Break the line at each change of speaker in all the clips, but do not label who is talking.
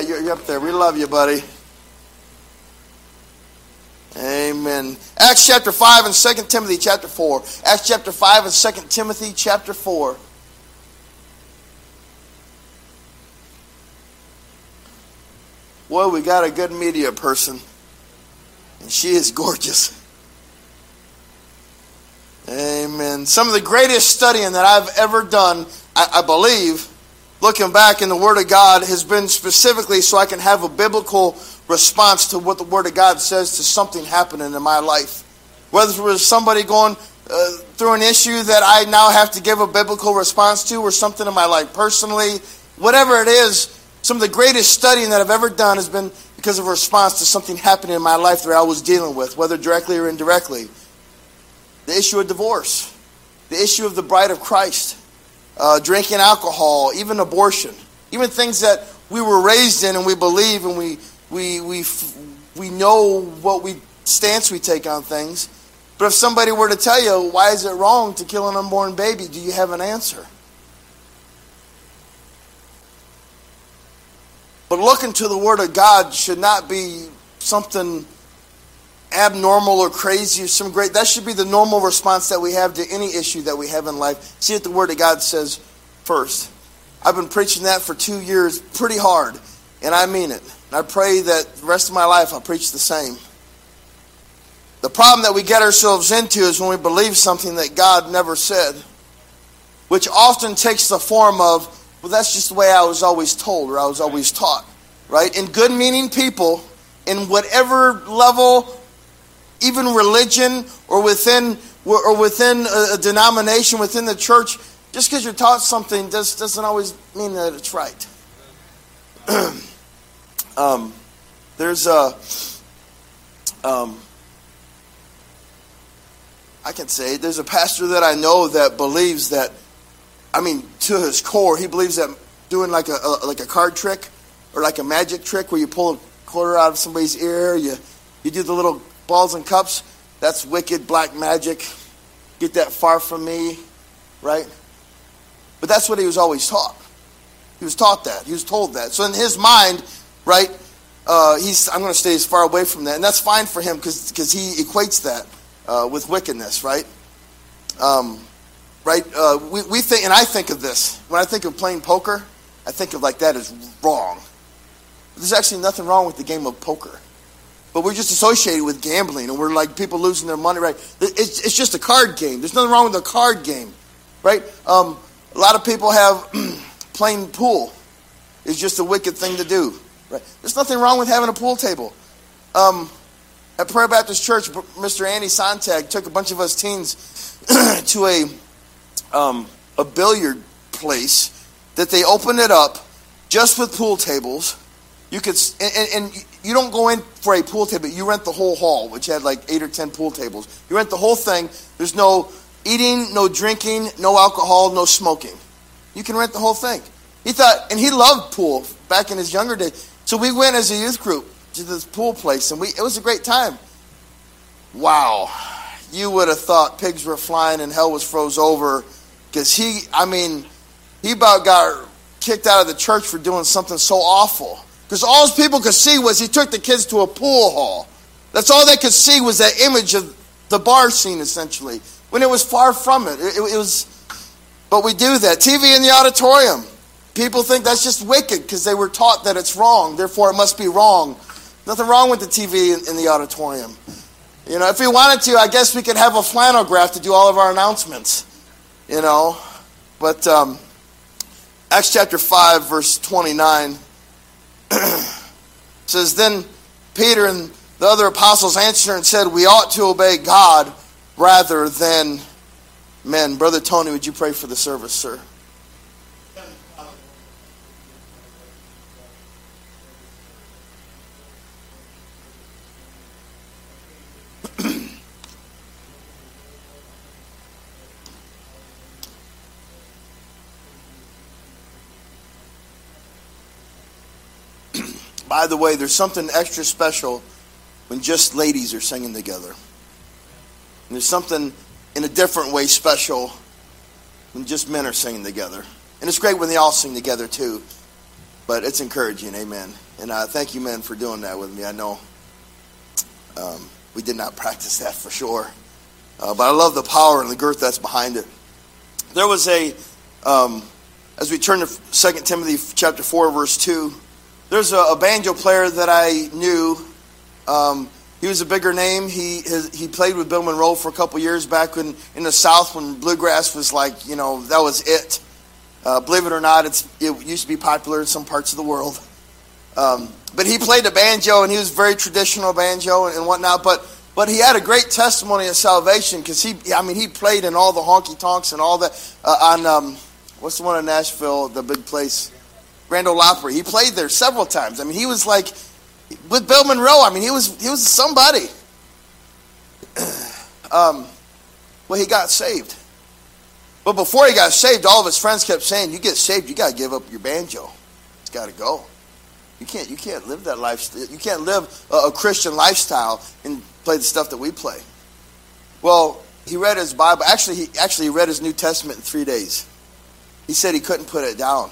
Yeah, you're, you're up there. We love you, buddy. Amen. Acts chapter 5 and 2 Timothy chapter 4. Acts chapter 5 and 2 Timothy chapter 4. Boy, we got a good media person. And she is gorgeous. Amen. Some of the greatest studying that I've ever done, I, I believe, looking back in the Word of God, has been specifically so I can have a biblical response to what the Word of God says to something happening in my life. Whether it was somebody going uh, through an issue that I now have to give a biblical response to, or something in my life personally, whatever it is, some of the greatest studying that I've ever done has been because of a response to something happening in my life that I was dealing with, whether directly or indirectly. The issue of divorce, the issue of the bride of Christ, uh, drinking alcohol, even abortion, even things that we were raised in and we believe and we, we, we, we know what we stance we take on things. But if somebody were to tell you, why is it wrong to kill an unborn baby, do you have an answer? But looking to the Word of God should not be something abnormal or crazy or some great. That should be the normal response that we have to any issue that we have in life. See what the Word of God says first. I've been preaching that for two years pretty hard, and I mean it. And I pray that the rest of my life I'll preach the same. The problem that we get ourselves into is when we believe something that God never said, which often takes the form of well, that's just the way I was always told or I was always taught, right? And good meaning people, in whatever level, even religion or within or within a, denomination, within the church, just because you're taught something does, doesn't always mean that it's right. um, there's a, um, I can say, there's a pastor that I know that believes that I mean, to his core, he believes that doing like a, a, like a card trick or like a magic trick where you pull a quarter out of somebody's ear, you you do the little balls and cups. That's wicked black magic. Get that far from me, right? But that's what he was always taught. He was taught that. He was told that. So in his mind, right, uh, he's I'm going to stay as far away from that, and that's fine for him because he equates that uh, with wickedness, right? Um, right? Uh, we, we think, and I think of this when I think of playing poker. I think of like that is wrong. There's actually nothing wrong with the game of poker, but we're just associated with gambling, and we're like people losing their money. Right? It's, it's just a card game. There's nothing wrong with a card game, right? Um, a lot of people have playing pool. It's just a wicked thing to do. Right? There's nothing wrong with having a pool table. Um, at Prayer Baptist Church, Mr. Andy Sontag took a bunch of us teens to a um, a billiard place that they opened it up just with pool tables. You could, and, and, you don't go in for a pool table. You rent the whole hall, which had like eight or ten pool tables. You rent the whole thing. There's no eating, no drinking, no alcohol, no smoking. You can rent the whole thing. He thought, and he loved pool back in his younger days. So we went as a youth group to this pool place, and we it was a great time. Wow, you would have thought pigs were flying and hell was froze over because he, I mean, he about got kicked out of the church for doing something so awful. Because all people could see was he took the kids to a pool hall. That's all they could see was that image of the bar scene, essentially, when it was far from it. It, it, was, but we do that. TV in the auditorium. People think that's just wicked because they were taught that it's wrong, therefore it must be wrong. Nothing wrong with the TV in, in the auditorium. You know, if we wanted to, I guess we could have a flannel graph to do all of our announcements you know. But um, Acts chapter 5, verse 29 says, Then Peter and the other apostles answered and said, We ought to obey God rather than men. Brother Tony, would you pray for the service, sir? By the way, there's something extra special when just ladies are singing together. And there's something in a different way special when just men are singing together. And it's great when they all sing together too. but it's encouraging. Amen. And uh, thank you, men, for doing that with me. I know um, we did not practice that for sure, uh, but I love the power and the girth that's behind it. There was a, um, as we turn to 2 Timothy chapter 4, verse 2, there's a, a banjo player that I knew. Um, he was a bigger name. He his, he played with Bill Monroe for a couple years back in, in the South when bluegrass was like, you know, that was it. Uh, believe it or not, it's, it used to be popular in some parts of the world. Um, but he played the banjo, and he was very traditional banjo and, and whatnot. But but he had a great testimony of salvation because he, I mean, he played in all the honky tonks and all that uh, on um, what's the one in Nashville, the big place, Ole Opry. He played there several times. I mean, he was like with Bill Monroe. I mean, he was he was somebody. um, well, he got saved. But before he got saved, all of his friends kept saying, "You get saved, you got to give up your banjo. It's got to go. You can't you can't live that lifestyle. You can't live a, a Christian lifestyle and play the stuff that we play." Well, he read his Bible. Actually, he actually he read his New Testament in three days. He said he couldn't put it down.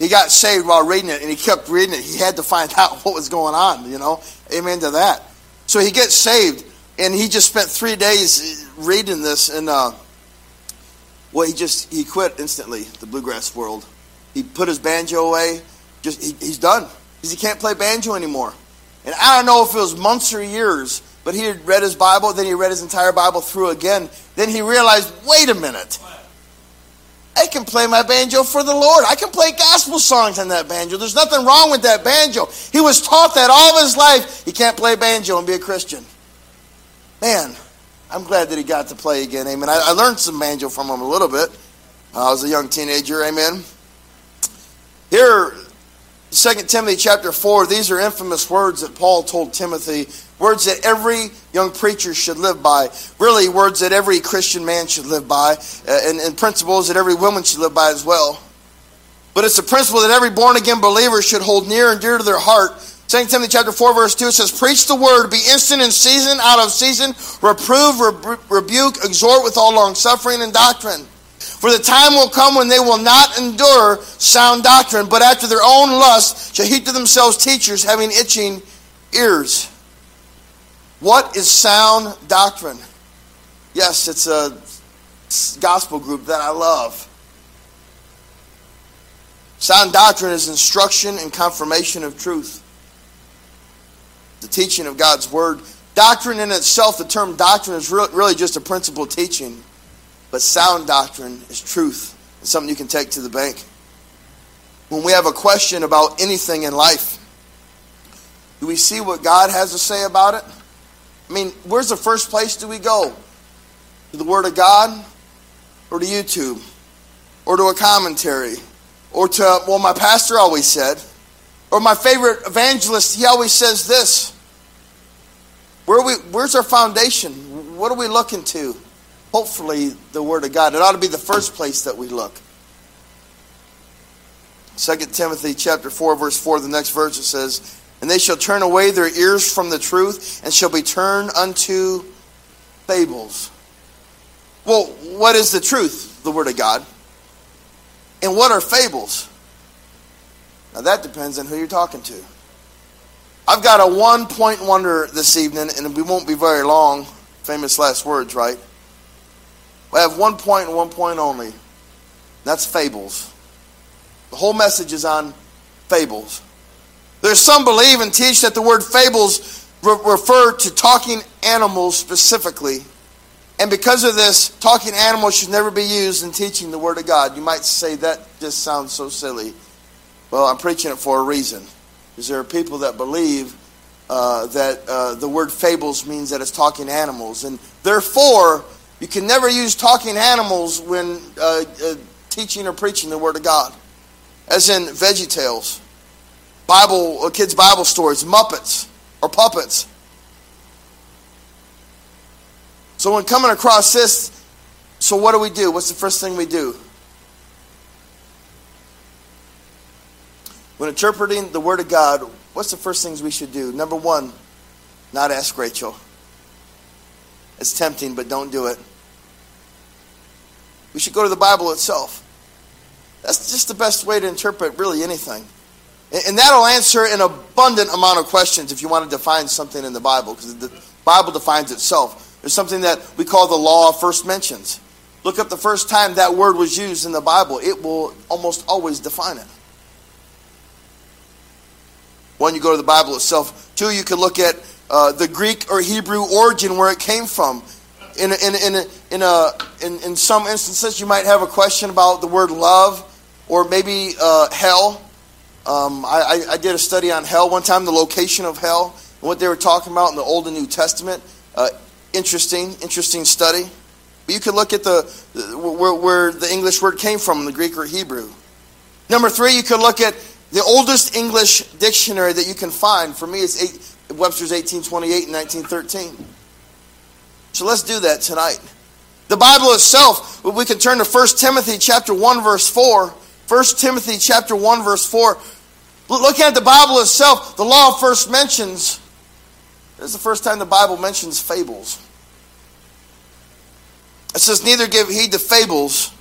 He got saved while reading it, and he kept reading it. He had to find out what was going on. You know, amen to that. So he gets saved, and he just spent three days reading this, and. Uh, well, he just he quit instantly the bluegrass world. He put his banjo away. Just he, he's done because he can't play banjo anymore. And I don't know if it was months or years, but he had read his Bible. Then he read his entire Bible through again. Then he realized, wait a minute. I can play my banjo for the Lord. I can play gospel songs on that banjo. There's nothing wrong with that banjo. He was taught that all of his life. He can't play banjo and be a Christian. Man, I'm glad that he got to play again. Amen. I, I learned some banjo from him a little bit. I was a young teenager. Amen. Here, 2 Timothy chapter 4, these are infamous words that Paul told Timothy, words that every young preachers should live by, really words that every Christian man should live by, uh, and, and principles that every woman should live by as well. But it's a principle that every born again believer should hold near and dear to their heart 2 Timothy chapter 4, verse 2, it says, Preach the word, be instant in season, out of season, reprove, rebuke, exhort with all long suffering and doctrine. For the time will come when they will not endure sound doctrine, but after their own lust shall heap to themselves teachers having itching ears. What is sound doctrine? Yes, it's a gospel group that I love. Sound doctrine is instruction and confirmation of truth the teaching of God's Word. Doctrine in itself, the term doctrine is really just a principle teaching, but sound doctrine is truth. It's something you can take to the bank. When we have a question about anything in life, do we see what God has to say about it? I mean, where's the first place do we go? To the Word of God or to YouTube or to a commentary or to, well, my pastor always said. Or my favorite evangelist, he always says this. Where we, where's our foundation? What are we looking to? Hopefully, the Word of God. It ought to be the first place that we look. 2 Timothy chapter 4, verse 4, the next verse it says, And they shall turn away their ears from the truth, and shall be turned unto fables. Well, what is the truth? The Word of God. And what are fables? Now that depends on who you're talking to. I've got a one point wonder this evening, and we won't be very long. Famous last words, right? I have one point and one point only. That's fables. The whole message is on fables. There's some believe and teach that the word fables re- refer to talking animals specifically. And because of this, talking animals should never be used in teaching the Word of God. You might say that just sounds so silly. Well, I'm preaching it for a reason. Because there are people that believe uh, that uh, the word fables means that it's talking animals. And therefore, you can never use talking animals when uh, uh teaching or preaching the Word of God. As in Veggie Tales, Bible, uh, kids' Bible stories, Muppets, or puppets. So when coming across this, so what do we do? What's the first thing we do? When interpreting the Word of God, what's the first things we should do? Number one, not ask Rachel. It's tempting, but don't do it. We should go to the Bible itself. That's just the best way to interpret really anything. And that'll answer an abundant amount of questions if you want to define something in the Bible, because the Bible defines itself. There's something that we call the law of first mentions. Look up the first time that word was used in the Bible, it will almost always define it. One, you go to the Bible itself. Two, you can look at uh, the Greek or Hebrew origin where it came from. In, in, in, a, in, a, in, in some instances, you might have a question about the word love or maybe uh, hell. Um, I, I, did a study on hell one time, the location of hell, and what they were talking about in the Old and New Testament. Uh, interesting, interesting study. But you could look at the, where, where the English word came from, the Greek or Hebrew. Number three, you could look at the oldest English dictionary that you can find. For me, it's eight, Webster's 1828 and 1913. So let's do that tonight. The Bible itself, we can turn to 1 Timothy chapter 1 verse 4 1 Timothy chapter 1 verse 4. Looking at the Bible itself, the law first mentions, this is the first time the Bible mentions fables. It says, Neither give heed to fables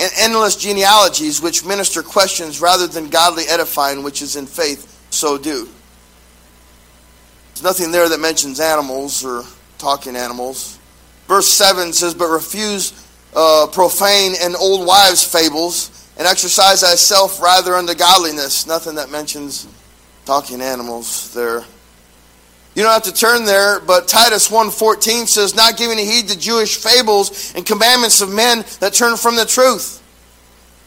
and endless genealogies which minister questions rather than godly edifying, which is in faith, so do. There's nothing there that mentions animals or talking animals. Verse 7 says, But refuse uh, profane and old wives' fables and exercise thyself rather unto godliness. Nothing that mentions talking animals there. You don't have to turn there, but Titus 1.14 says, Not giving heed to Jewish fables and commandments of men that turn from the truth.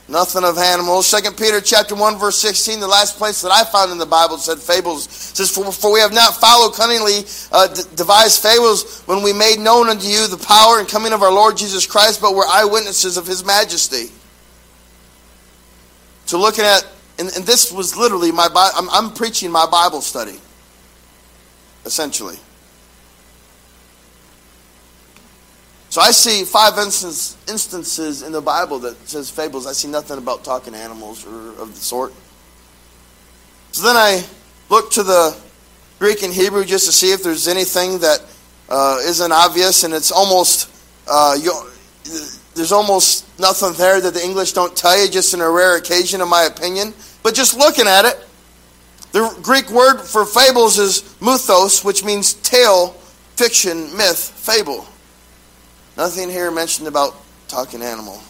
Nothing of animals. 2 Peter chapter 1, verse 16, the last place that I found in the Bible said fables. says, For, for we have not followed cunningly uh, d- devised fables when we made known unto you the power and coming of our Lord Jesus Christ, but were eyewitnesses of his majesty. So looking at, and, and this was literally my, I'm, I'm preaching my Bible study, essentially. So I see five instance, instances in the Bible that says fables. I see nothing about talking animals or of the sort. So then I look to the Greek and Hebrew just to see if there's anything that uh, not obvious, and it's almost uh, you, there's almost nothing there that the English don't tell you, just in a rare occasion, in my opinion. But just looking at it, the Greek word for fables is mythos, which means tale, fiction, myth, fable. Nothing here mentioned about talking animal.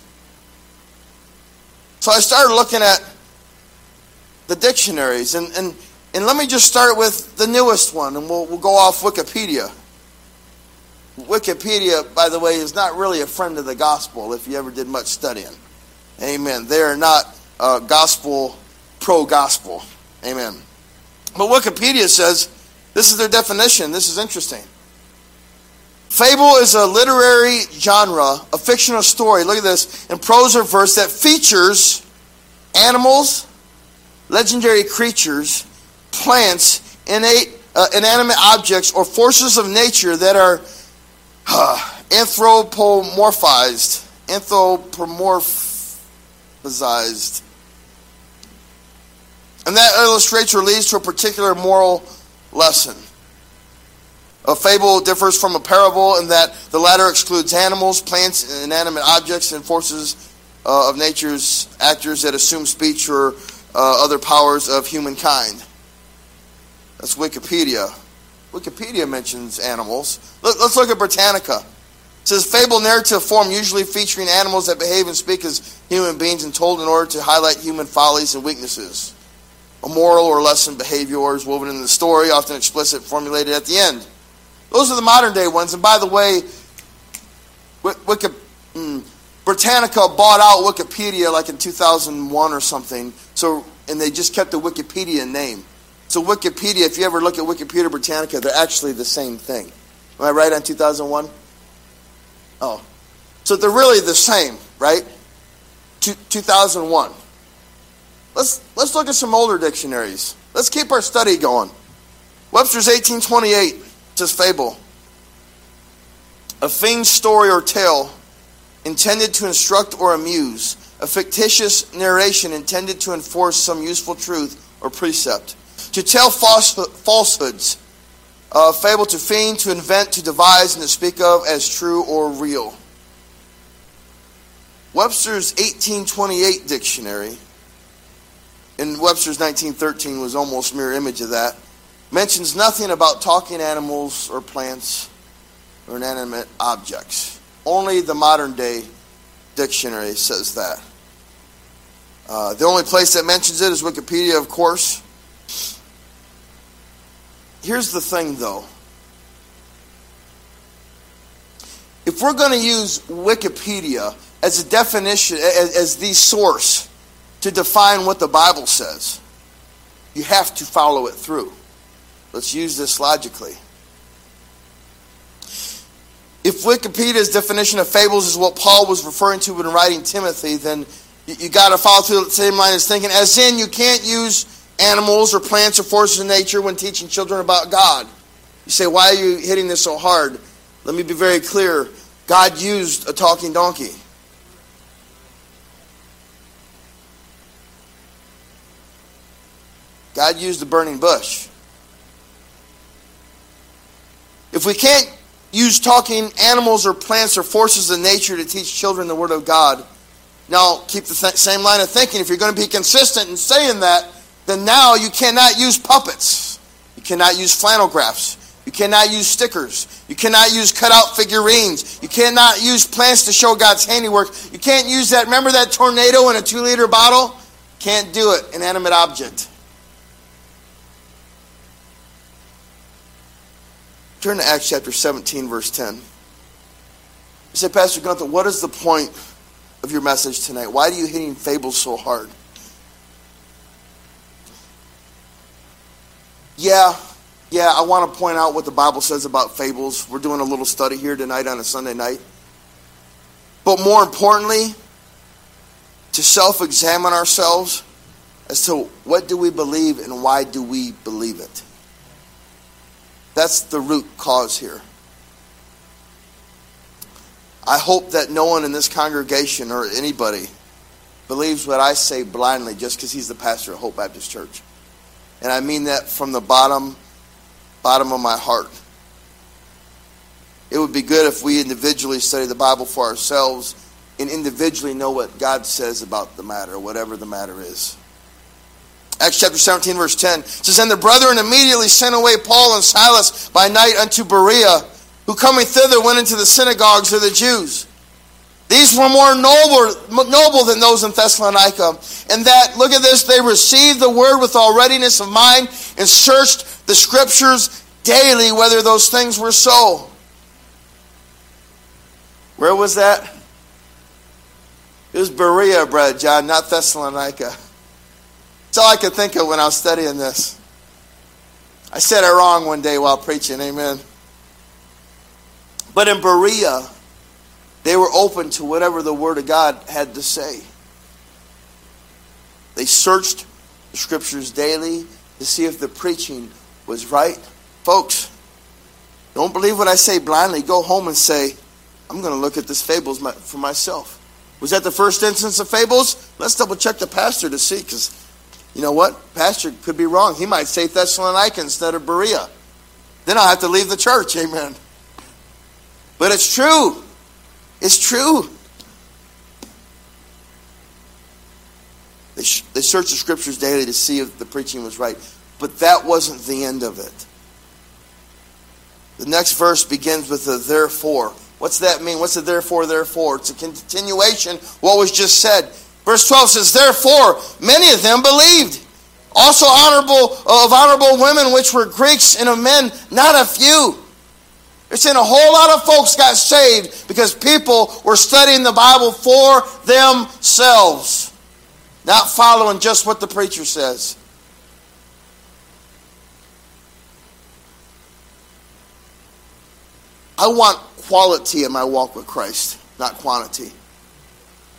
So I started looking at the dictionaries, and, and, and let me just start with the newest one, and we'll, we'll go off Wikipedia. Wikipedia, by the way, is not really a friend of the gospel if you ever did much studying. Amen. They are not uh, gospel, pro gospel. Amen. But Wikipedia says this is their definition. This is interesting. Fable is a literary genre, a fictional story, look at this, in prose or verse that features animals, legendary creatures, plants, innate, uh, inanimate objects, or forces of nature that are anthropomorphized, anthropomorphized. And that illustrates or leads to a particular moral lesson. A fable differs from a parable in that the latter excludes animals, plants, and inanimate objects, and forces uh, of nature's actors that assume speech or uh, other powers of humankind. That's Wikipedia. Wikipedia mentions animals. Let, us look at Britannica. It says fable narrative form usually featuring animals that behave and speak as human beings and told in order to highlight human follies and weaknesses. A moral or lesson behavior is woven in the story, often explicit, formulated at the end. Those are the modern day ones. And by the way, Wiki, mm, Britannica bought out Wikipedia like in 2001 or something. So, and they just kept the Wikipedia name. So Wikipedia, if you ever look at Wikipedia Britannica, they're actually the same thing. Am I right on 2001? Oh. So they're really the same, right? 2001. Let's, let's look at some older dictionaries. Let's keep our study going. Webster's 1828 says fable. A feigned story or tale intended to instruct or amuse. A fictitious narration intended to enforce some useful truth or precept to tell falsehoods, uh, fable to feign, to invent, to devise, and to speak of as true or real. Webster's 1828 dictionary, and Webster's 1913 was almost mirror image of that, mentions nothing about talking animals or plants or inanimate objects. Only the modern day dictionary says that. Uh, the only place that mentions it is Wikipedia, of course. Here's the thing, though. If we're going to use Wikipedia as a definition, as, as the source to define what the Bible says, you have to follow it through. Let's use this logically. If Wikipedia's definition of fables is what Paul was referring to when writing Timothy, then you, you got to follow through the same line as thinking. As in, you can't use animals or plants or forces of nature when teaching children about God. You say, why are you hitting this so hard? Let me be very clear. God used a talking donkey. God used a burning bush. If we can't use talking animals or plants or forces of nature to teach children the Word of God, now keep the th- same line of thinking. If you're going to be consistent in saying that, then now you cannot use puppets. You cannot use flannel graphs. You cannot use stickers. You cannot use cutout figurines. You cannot use plants to show God's handiwork. You can't use that. Remember that tornado in a two liter bottle? Can't do it. Inanimate object. Turn to Acts chapter 17, verse 10. You say, Pastor Gunther, what is the point of your message tonight? Why are you hitting fables so hard? Yeah, yeah, I want to point out what the Bible says about fables. We're doing a little study here tonight on a Sunday night. But more importantly, to self examine ourselves as to what do we believe and why do we believe it. That's the root cause here. I hope that no one in this congregation or anybody believes what I say blindly just because he's the pastor of Hope Baptist Church. And I mean that from the bottom bottom of my heart. It would be good if we individually study the Bible for ourselves and individually know what God says about the matter, whatever the matter is. Acts chapter 17, verse 10 says, And the brethren immediately sent away Paul and Silas by night unto Berea, who coming thither went into the synagogues of the Jews. These were more noble, noble than those in Thessalonica. And that, look at this, they received the word with all readiness of mind and searched the scriptures daily whether those things were so. Where was that? It was Berea, Brother John, not Thessalonica. That's all I could think of when I was studying this. I said it wrong one day while preaching, amen. But in Berea, they were open to whatever the Word of God had to say. They searched the Scriptures daily to see if the preaching was right. Folks, don't believe what I say blindly. Go home and say, I'm going to look at this fables for myself. Was that the first instance of fables? Let's double check the pastor to see because you know what? Pastor could be wrong. He might say Thessalonica instead of Berea. Then I'll have to leave the church. Amen. But it's true. It's true. They, sh- they searched the scriptures daily to see if the preaching was right. But that wasn't the end of it. The next verse begins with a therefore. What's that mean? What's the therefore, therefore? It's a continuation what was just said. Verse 12 says, Therefore, many of them believed. Also honorable of honorable women which were Greeks and of men, not a few. It's saying a whole lot of folks got saved because people were studying the Bible for themselves, not following just what the preacher says. I want quality in my walk with Christ, not quantity.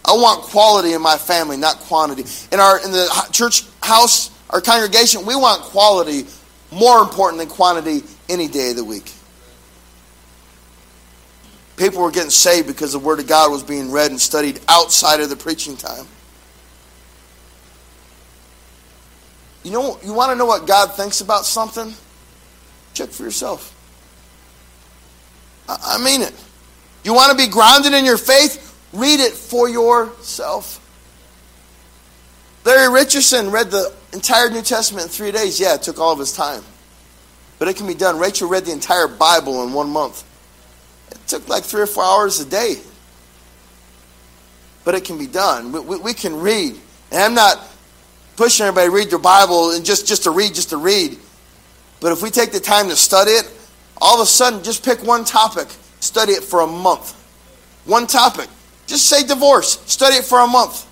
I want quality in my family, not quantity. In our in the church house, our congregation, we want quality more important than quantity any day of the week. People were getting saved because the Word of God was being read and studied outside of the preaching time. You know, you want to know what God thinks about something? Check for yourself. I mean it. You want to be grounded in your faith? Read it for yourself. Larry Richardson read the entire New Testament in three days. Yeah, it took all of his time. But it can be done. Rachel read the entire Bible in one month. It took like three or four hours a day. But it can be done. We, we, we can read. And I'm not pushing everybody to read their Bible and just, just to read, just to read. But if we take the time to study it, all of a sudden, just pick one topic, study it for a month. One topic. Just say divorce, study it for a month.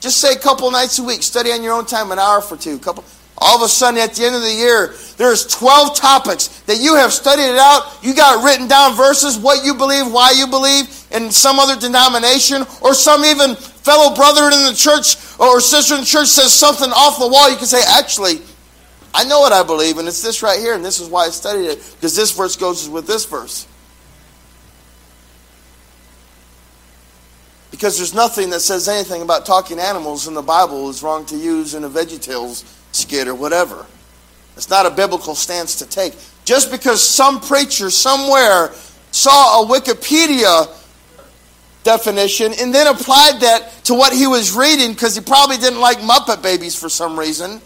Just say a couple nights a week, study on your own time, an hour for two. Couple. All of a sudden, at the end of the year, there's 12 topics that you have studied it out. You got written down verses, what you believe, why you believe, in some other denomination, or some even fellow brother in the church or sister in the church says something off the wall. You can say, actually, I know what I believe, and it's this right here, and this is why I studied it, because this verse goes with this verse. Because there's nothing that says anything about talking animals in the Bible is wrong to use in a VeggieTales skit or whatever. It's not a biblical stance to take. Just because some preacher somewhere saw a Wikipedia definition and then applied that to what he was reading because he probably didn't like Muppet Babies for some reason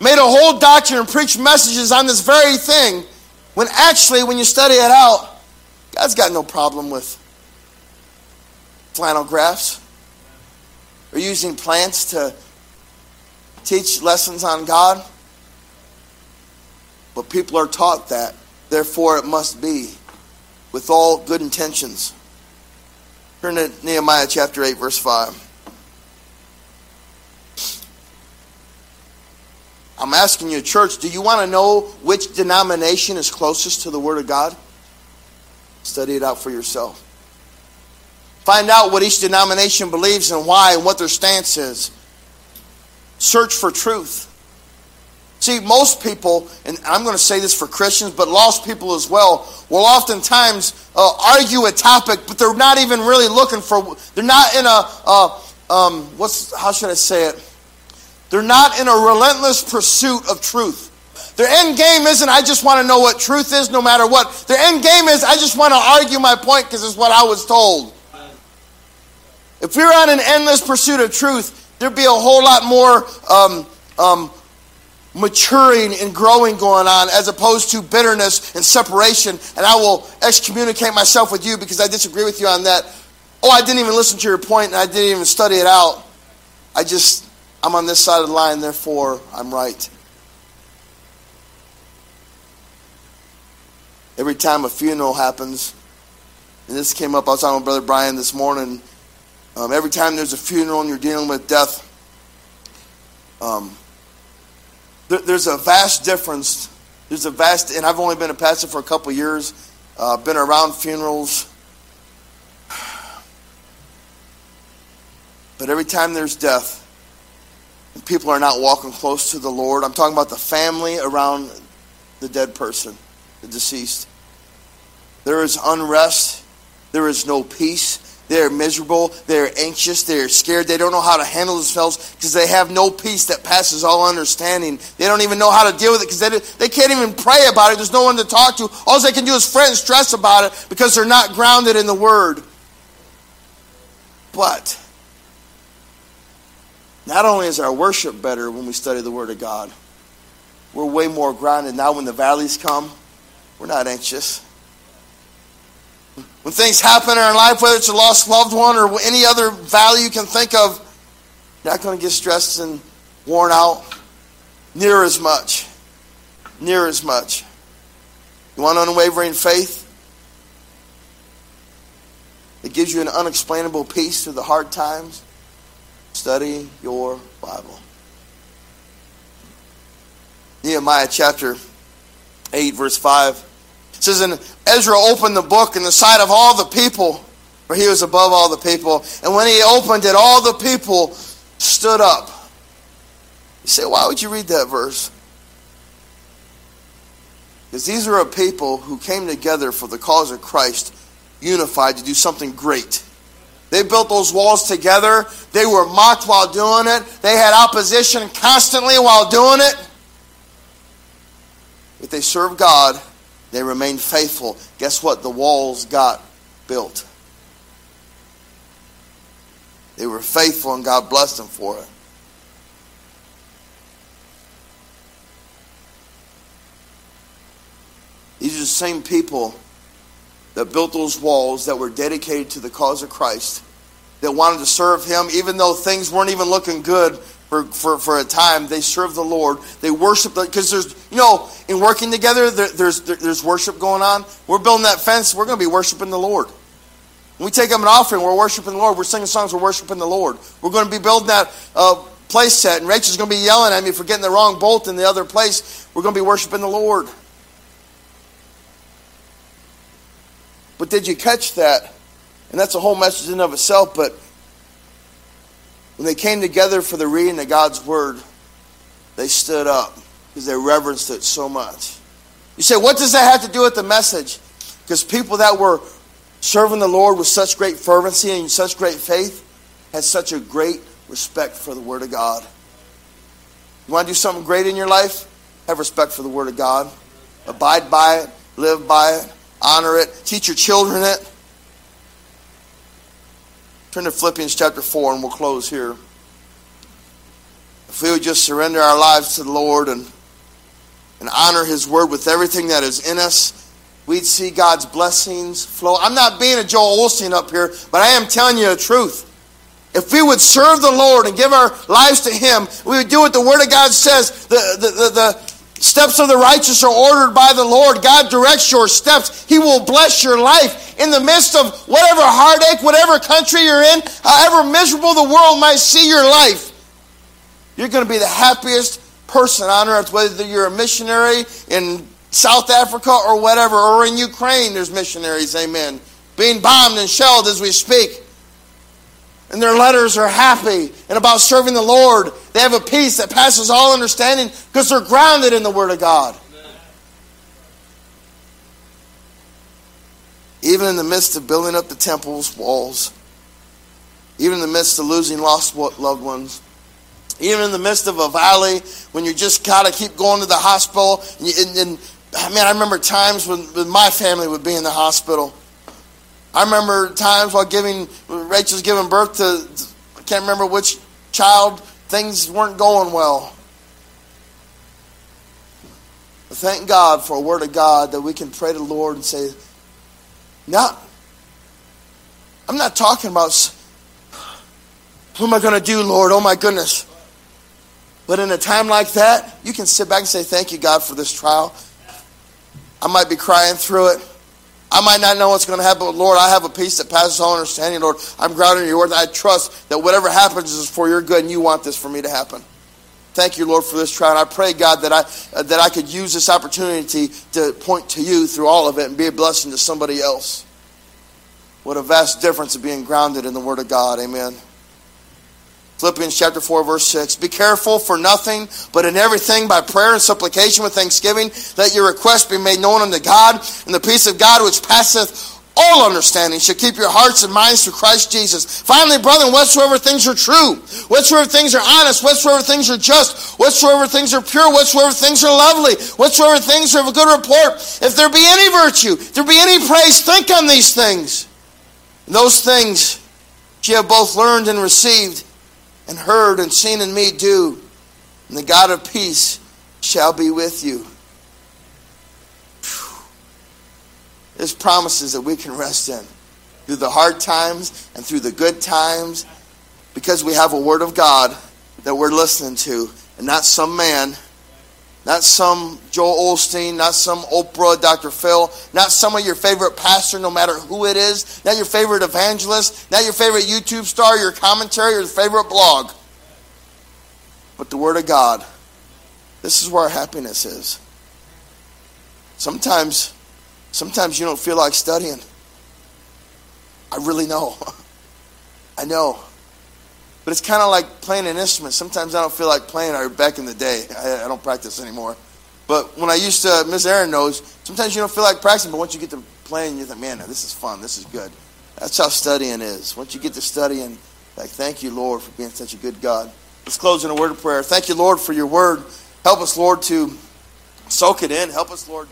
made a whole doctrine and preached messages on this very thing, when actually, when you study it out, God's got no problem with flannel graphs or using plants to teach lessons on God. But people are taught that, therefore, it must be with all good intentions. Turn to Nehemiah chapter 8, verse 5. I'm asking you, church, do you want to know which denomination is closest to the Word of God? Study it out for yourself. Find out what each denomination believes and why and what their stance is. Search for truth. See, most people, and I'm going to say this for Christians, but lost people as well, will oftentimes uh, argue a topic, but they're not even really looking for. They're not in a. Uh, um, what's how should I say it? They're not in a relentless pursuit of truth. Their end game isn't, I just want to know what truth is no matter what. Their end game is, I just want to argue my point because it's what I was told. If we are on an endless pursuit of truth, there'd be a whole lot more um, um, maturing and growing going on as opposed to bitterness and separation. And I will excommunicate myself with you because I disagree with you on that. Oh, I didn't even listen to your point and I didn't even study it out. I just I'm on this side of the line, therefore I'm right. Every time a funeral happens, and this came up, I was talking with Brother Brian this morning. Um, every time there's a funeral and you're dealing with death, um, there, there's a vast difference. There's a vast, and I've only been a pastor for a couple years, uh, been around funerals. But every time there's death, and people are not walking close to the Lord. I'm talking about the family around the dead person, the deceased. There is unrest. There is no peace. They're miserable. They're anxious. They're scared. They don't know how to handle themselves because they have no peace that passes all understanding. They don't even know how to deal with it because they, they can't even pray about it. There's no one to talk to. All they can do is fret and stress about it because they're not grounded in the Word. But not only is our worship better when we study the Word of God, we're way more grounded. Now, when the valleys come, we're not anxious. When things happen in our life, whether it's a lost loved one or any other value you can think of, you're not going to get stressed and worn out near as much. Near as much. You want unwavering faith? It gives you an unexplainable peace through the hard times. Study your Bible. Nehemiah chapter 8, verse 5 says, And Ezra opened the book in the sight of all the people, for he was above all the people. And when he opened it, all the people stood up. You say, why would you read that verse? Because these are a people who came together for the cause of Christ, unified to do something great. They built those walls together. They were mocked while doing it. They had opposition constantly while doing it. If they served God, they remained faithful. Guess what? The walls got built. They were faithful and God blessed them for it. These are the same people that built those walls that were dedicated to the cause of Christ, that wanted to serve Him, even though things weren't even looking good for, for, for a time. They serve the Lord. They worshiped, because there's, you know, in working together, there, there's, there, there's worship going on. We're building that fence, we're going to be worshiping the Lord. When we take up an offering, we're worshiping the Lord. We're singing songs, we're worshiping the Lord. We're going to be building that uh, place set, and Rachel's going to be yelling at me for getting the wrong bolt in the other place. We're going to be worshiping the Lord. But did you catch that? And that's a whole message in of itself. But when they came together for the reading of God's word, they stood up because they reverenced it so much. You say, what does that have to do with the message? Because people that were serving the Lord with such great fervency and such great faith had such a great respect for the Word of God. You want to do something great in your life? Have respect for the Word of God. Abide by it, live by it, honor it, teach your children it. Turn to Philippians chapter 4 and we'll close here. If we would just surrender our lives to the Lord and, and honor His Word with everything that is in us, we'd see God's blessings flow. I'm not being a Joel Osteen up here, but I am telling you the truth. If we would serve the Lord and give our lives to Him, we would do what the Word of God says. The, the, the, the Steps of the righteous are ordered by the Lord. God directs your steps. He will bless your life in the midst of whatever heartache, whatever country you're in, however miserable the world might see your life. You're going to be the happiest person on earth, whether you're a missionary in South Africa or whatever, or in Ukraine, there's missionaries, amen, being bombed and shelled as we speak and their letters are happy and about serving the Lord. They have a peace that passes all understanding because they're grounded in the Word of God. Even in the midst of building up the temple's walls, even in the midst of losing lost loved ones, even in the midst of a valley when you just gotta keep going to the hospital. And, and, and man, I remember times when, when my family would be in the hospital I remember times while giving Rachel's giving birth to I can't remember which child things weren't going well. But thank God for a word of God that we can pray to the Lord and say, not I'm not talking about what am I going to do, Lord? Oh my goodness. But in a time like that, you can sit back and say, Thank you, God, for this trial. I might be crying through it. I might not know what's going to happen, but Lord, I have a peace that passes all understanding, Lord. I'm grounded in your word. I trust that whatever happens is for your good, and you want this for me to happen. Thank you, Lord, for this trial. And I pray, God, that I, uh, that I could use this opportunity to point to you through all of it and be a blessing to somebody else. What a vast difference of being grounded in the Word of God. Amen. Philippians chapter 4, verse 6. Be careful for nothing, but in everything by prayer and supplication with thanksgiving, let your requests be made known unto God, and the peace of God which passeth all understanding shall keep your hearts and minds through Christ Jesus. Finally, brethren, whatsoever things are true, whatsoever things are honest, whatsoever things are just, whatsoever things are pure, whatsoever things are lovely, whatsoever things are of a good report, if there be any virtue, if there be any praise, think on these things. And those things ye have both learned and received and heard and seen in me do, and the God of peace shall be with you. There's promises that we can rest in through the hard times and through the good times because we have a word of God that we're listening to and not some man not some Joel Osteen, not some Oprah, Dr. Phil, not some of your favorite pastor, no matter who it is, not your favorite evangelist, not your favorite YouTube star, your commentary, your favorite blog, but the Word of God. This is where our happiness is. Sometimes, sometimes you don't feel like studying. I really know. I know. But it's kind of like playing an instrument. Sometimes I don't feel like playing. Or back in the day, I, I don't practice anymore. But when I used to, Miss Aaron knows. Sometimes you don't feel like practicing, but once you get to playing, you think, man, this is fun. This is good. That's how studying is. Once you get to studying, like, thank you, Lord, for being such a good God. Let's close in a word of prayer. Thank you, Lord, for your word. Help us, Lord, to soak it in. Help us, Lord.